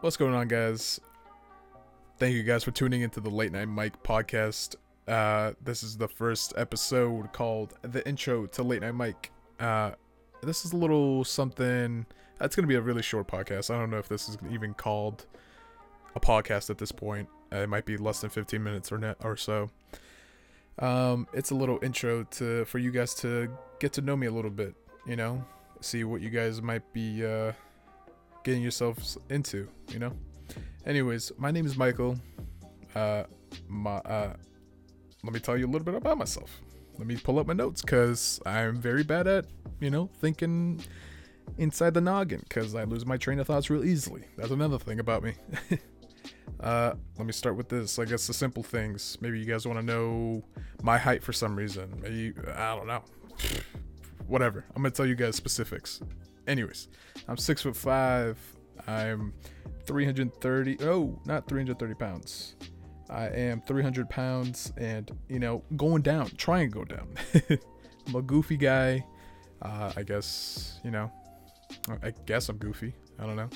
What's going on, guys? Thank you guys for tuning into the Late Night Mike podcast. Uh, this is the first episode called The Intro to Late Night Mike. Uh, this is a little something. It's going to be a really short podcast. I don't know if this is even called a podcast at this point. Uh, it might be less than 15 minutes or net or so. Um, it's a little intro to for you guys to get to know me a little bit. You know, see what you guys might be uh, getting yourselves into. You know. Anyways, my name is Michael. Uh, my uh, let me tell you a little bit about myself. Let me pull up my notes because I'm very bad at you know thinking inside the noggin because I lose my train of thoughts real easily. That's another thing about me. uh, let me start with this. I guess the simple things. Maybe you guys want to know my height for some reason. Maybe I don't know. Whatever. I'm gonna tell you guys specifics. Anyways, I'm six foot five. I'm 330. Oh, not 330 pounds. I am 300 pounds and, you know, going down, trying to go down. I'm a goofy guy. Uh, I guess, you know, I guess I'm goofy. I don't know.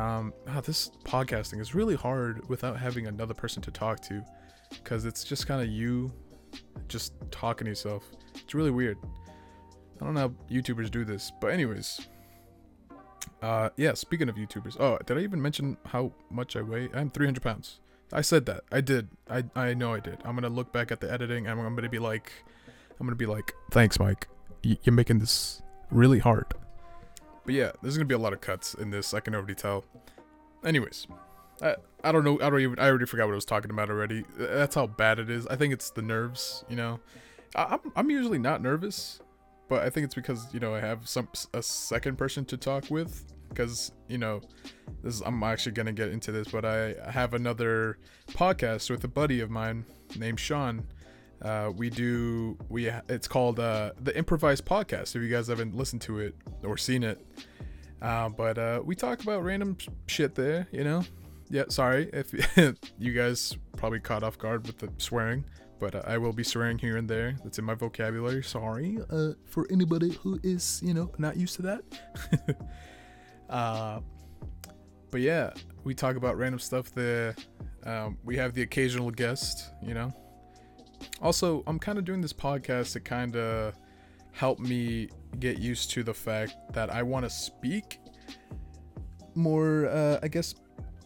Um, oh, this podcasting is really hard without having another person to talk to because it's just kind of you just talking to yourself. It's really weird. I don't know how YouTubers do this, but, anyways, uh, yeah, speaking of YouTubers, oh, did I even mention how much I weigh? I'm 300 pounds. I said that. I did. I I know I did. I'm gonna look back at the editing and I'm gonna be like, I'm gonna be like, thanks, Mike. Y- you're making this really hard. But yeah, there's gonna be a lot of cuts in this. I can already tell. Anyways, I I don't know. I don't even. I already forgot what I was talking about already. That's how bad it is. I think it's the nerves. You know, I, I'm I'm usually not nervous, but I think it's because you know I have some a second person to talk with because you know this is, I'm actually gonna get into this, but I have another podcast with a buddy of mine named Sean. Uh, we do we it's called uh, the Improvised Podcast. If you guys haven't listened to it or seen it, uh, but uh, we talk about random shit there. You know, yeah. Sorry if you guys probably caught off guard with the swearing, but uh, I will be swearing here and there. That's in my vocabulary. Sorry uh, for anybody who is you know not used to that. Uh, but yeah, we talk about random stuff there. Um, we have the occasional guest, you know. Also, I'm kind of doing this podcast to kind of help me get used to the fact that I want to speak more, uh, I guess,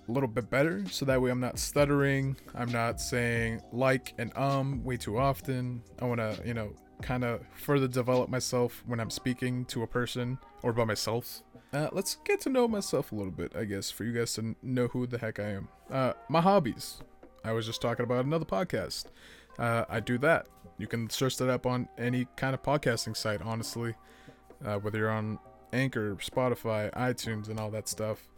a little bit better. So that way I'm not stuttering. I'm not saying like and um way too often. I want to, you know, kind of further develop myself when I'm speaking to a person or by myself. Uh, let's get to know myself a little bit, I guess, for you guys to know who the heck I am. Uh, my hobbies. I was just talking about another podcast. Uh, I do that. You can search that up on any kind of podcasting site, honestly. Uh, whether you're on Anchor, Spotify, iTunes, and all that stuff.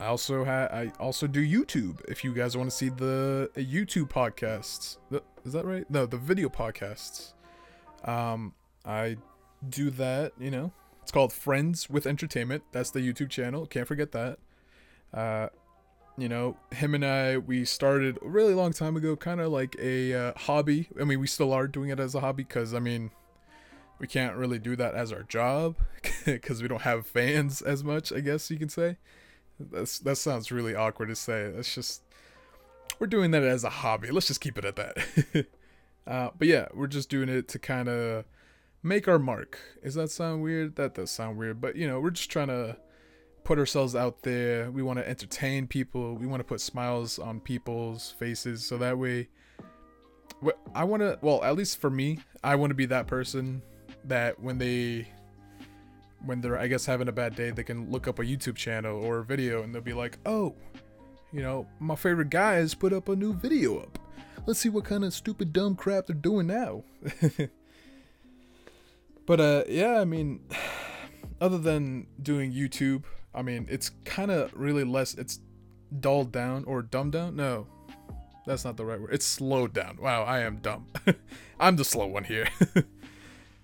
Uh, I also ha- I also do YouTube. If you guys want to see the YouTube podcasts, the, is that right? No, the video podcasts. Um, I do that. You know, it's called Friends with Entertainment. That's the YouTube channel. Can't forget that. Uh, you know, him and I, we started a really long time ago, kind of like a uh, hobby. I mean, we still are doing it as a hobby because, I mean, we can't really do that as our job because we don't have fans as much, I guess you can say. That's that sounds really awkward to say. That's just we're doing that as a hobby. Let's just keep it at that. uh, but yeah, we're just doing it to kind of make our mark. Is that sound weird? That does sound weird, but you know, we're just trying to put ourselves out there. We want to entertain people. We want to put smiles on people's faces so that way I want to well, at least for me, I want to be that person that when they when they're I guess having a bad day, they can look up a YouTube channel or a video and they'll be like, "Oh, you know, my favorite guy has put up a new video up. Let's see what kind of stupid dumb crap they're doing now." but uh yeah, I mean other than doing YouTube, I mean, it's kind of really less it's dulled down or dumbed down. No. That's not the right word. It's slowed down. Wow, I am dumb. I'm the slow one here.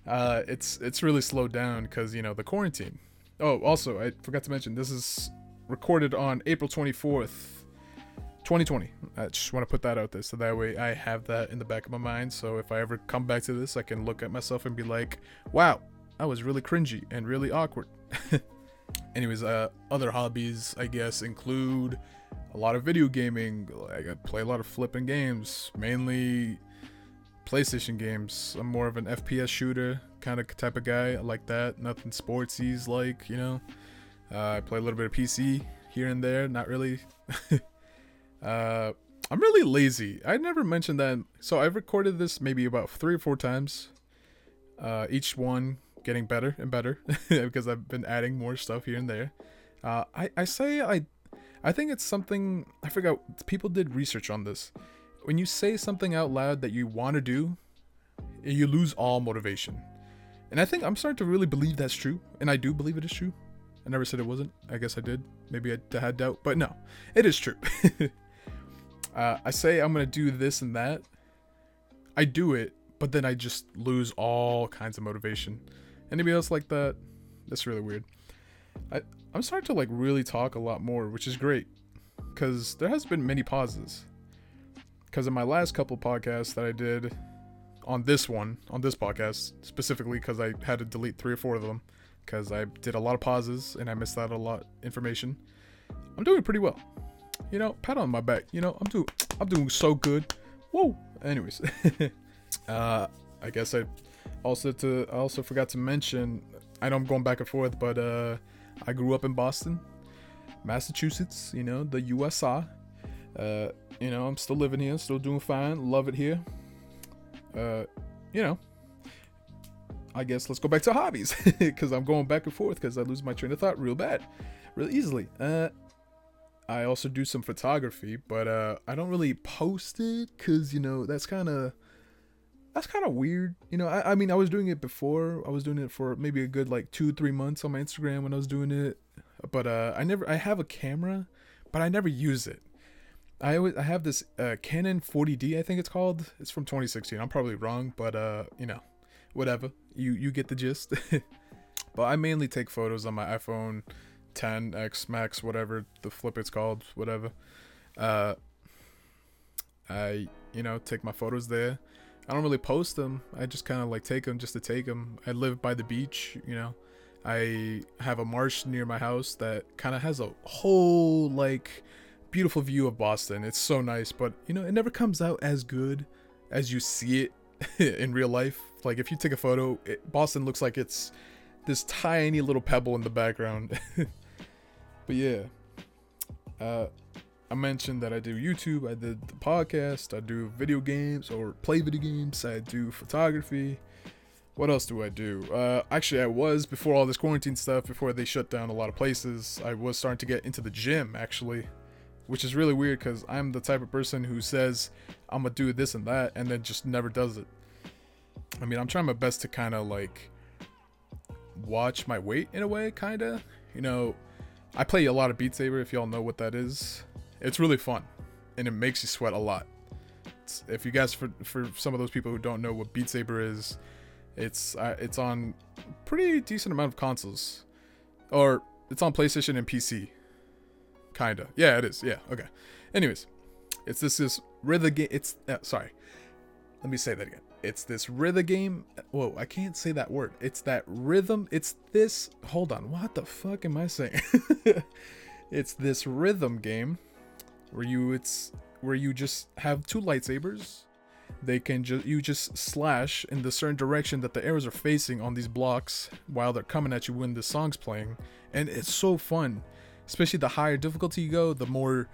uh, it's it's really slowed down because you know the quarantine. Oh, also I forgot to mention this is recorded on April 24th, 2020. I just want to put that out there so that way I have that in the back of my mind. So if I ever come back to this, I can look at myself and be like, "Wow, I was really cringy and really awkward." anyways, uh, other hobbies I guess include a lot of video gaming. Like I play a lot of flipping games, mainly PlayStation games. I'm more of an FPS shooter kind of type of guy. I like that. Nothing sportsies like, you know. Uh, I play a little bit of PC here and there. Not really. uh, I'm really lazy. I never mentioned that. So I've recorded this maybe about three or four times. Uh, each one getting better and better because I've been adding more stuff here and there. Uh, I I say I I think it's something I forgot. People did research on this. When you say something out loud that you want to do, you lose all motivation. And I think I'm starting to really believe that's true, and I do believe it is true. I never said it wasn't. I guess I did. Maybe I had doubt, but no, it is true. uh, I say I'm gonna do this and that. I do it, but then I just lose all kinds of motivation. Anybody else like that? That's really weird. I I'm starting to like really talk a lot more, which is great, because there has been many pauses. Because in my last couple podcasts that I did, on this one, on this podcast specifically, because I had to delete three or four of them, because I did a lot of pauses and I missed out a lot information. I'm doing pretty well. You know, pat on my back. You know, I'm doing I'm doing so good. Whoa. Anyways, uh, I guess I also to I also forgot to mention. I know I'm going back and forth, but uh, I grew up in Boston, Massachusetts. You know, the USA. Uh, you know, I'm still living here, still doing fine. Love it here. Uh, you know, I guess let's go back to hobbies because I'm going back and forth because I lose my train of thought real bad, real easily. Uh, I also do some photography, but uh, I don't really post it because you know that's kind of that's kind of weird. You know, I, I mean, I was doing it before. I was doing it for maybe a good like two, three months on my Instagram when I was doing it. But uh, I never, I have a camera, but I never use it. I always, I have this uh, Canon 40D, I think it's called. It's from 2016. I'm probably wrong, but uh, you know, whatever. You you get the gist. but I mainly take photos on my iPhone 10x Max, whatever the flip it's called, whatever. Uh, I you know take my photos there. I don't really post them. I just kind of like take them just to take them. I live by the beach, you know. I have a marsh near my house that kind of has a whole like beautiful view of Boston. It's so nice, but you know, it never comes out as good as you see it in real life. Like if you take a photo, it, Boston looks like it's this tiny little pebble in the background. but yeah, uh, I mentioned that I do YouTube, I did the podcast, I do video games or play video games, I do photography. What else do I do? Uh, actually, I was before all this quarantine stuff, before they shut down a lot of places. I was starting to get into the gym actually, which is really weird because I'm the type of person who says I'm gonna do this and that, and then just never does it. I mean, I'm trying my best to kind of like watch my weight in a way, kind of. You know, I play a lot of Beat Saber. If y'all know what that is, it's really fun, and it makes you sweat a lot. It's, if you guys, for for some of those people who don't know what Beat Saber is, it's uh, it's on pretty decent amount of consoles, or it's on PlayStation and PC. Kinda, yeah, it is. Yeah, okay. Anyways, it's this this rhythm game. It's uh, sorry. Let me say that again. It's this rhythm game. Whoa, I can't say that word. It's that rhythm. It's this. Hold on. What the fuck am I saying? it's this rhythm game where you it's where you just have two lightsabers. They can just you just slash in the certain direction that the arrows are facing on these blocks while they're coming at you when the song's playing, and it's so fun. Especially the higher difficulty you go, the more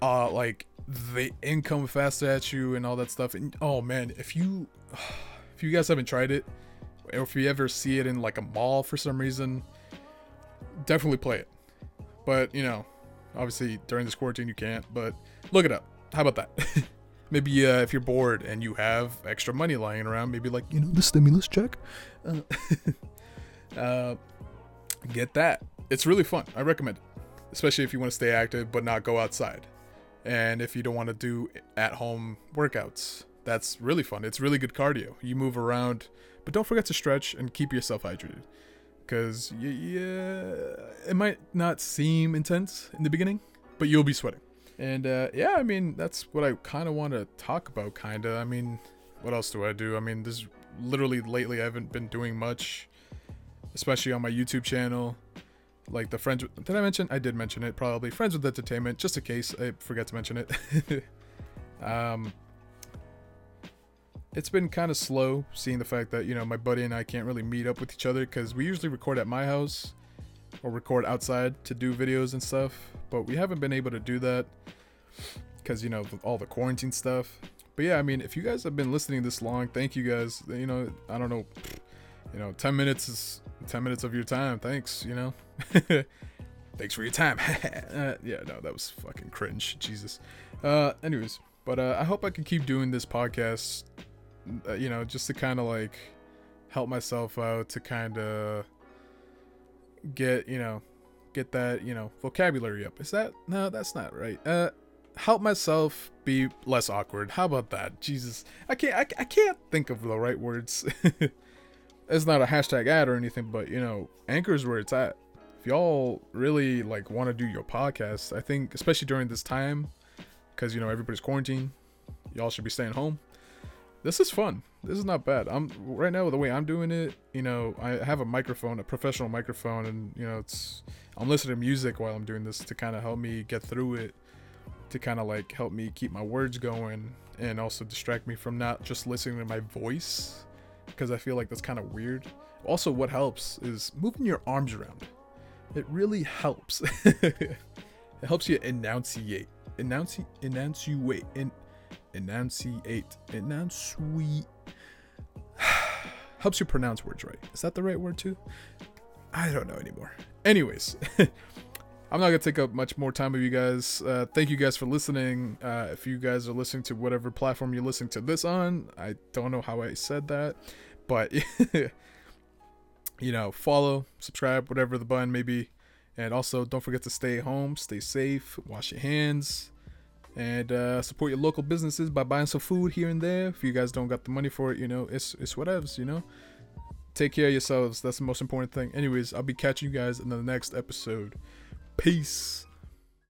uh like they income faster at you and all that stuff. And oh man, if you if you guys haven't tried it, or if you ever see it in like a mall for some reason, definitely play it. But you know, obviously during this quarantine you can't. But look it up. How about that? maybe uh, if you're bored and you have extra money lying around, maybe like you know the stimulus check, uh, uh, get that. It's really fun. I recommend it, especially if you want to stay active but not go outside, and if you don't want to do at-home workouts. That's really fun. It's really good cardio. You move around, but don't forget to stretch and keep yourself hydrated. Because yeah, it might not seem intense in the beginning, but you'll be sweating. And uh, yeah, I mean that's what I kind of want to talk about. Kinda. I mean, what else do I do? I mean, this literally lately I haven't been doing much, especially on my YouTube channel. Like the friends. Did I mention? I did mention it probably. Friends with Entertainment, just in case I forget to mention it. um, it's been kind of slow seeing the fact that you know my buddy and I can't really meet up with each other because we usually record at my house or record outside to do videos and stuff, but we haven't been able to do that because you know all the quarantine stuff. But yeah, I mean, if you guys have been listening this long, thank you guys. You know, I don't know, you know, 10 minutes is 10 minutes of your time. Thanks, you know. Thanks for your time. uh, yeah, no, that was fucking cringe. Jesus. Uh, anyways, but uh, I hope I can keep doing this podcast, uh, you know, just to kind of like help myself out to kind of get, you know, get that, you know, vocabulary up. Is that no, that's not right. Uh help myself be less awkward. How about that? Jesus. I can't I, I can't think of the right words. it's not a hashtag ad or anything, but you know, Anchor's where it's at. If y'all really like want to do your podcast, I think especially during this time, because you know everybody's quarantined, y'all should be staying home. This is fun. This is not bad. I'm right now the way I'm doing it. You know, I have a microphone, a professional microphone, and you know, it's I'm listening to music while I'm doing this to kind of help me get through it, to kind of like help me keep my words going, and also distract me from not just listening to my voice because I feel like that's kind of weird. Also, what helps is moving your arms around. It really helps. it helps you enunciate, enunciate, enunciate, en- enunciate, enunciate. helps you pronounce words right. Is that the right word too? I don't know anymore. Anyways. I'm not gonna take up much more time of you guys. Uh, thank you guys for listening. Uh, if you guys are listening to whatever platform you're listening to this on, I don't know how I said that, but you know, follow, subscribe, whatever the button may be, and also don't forget to stay home, stay safe, wash your hands, and uh, support your local businesses by buying some food here and there. If you guys don't got the money for it, you know, it's it's whatevs, you know. Take care of yourselves. That's the most important thing. Anyways, I'll be catching you guys in the next episode. Peace.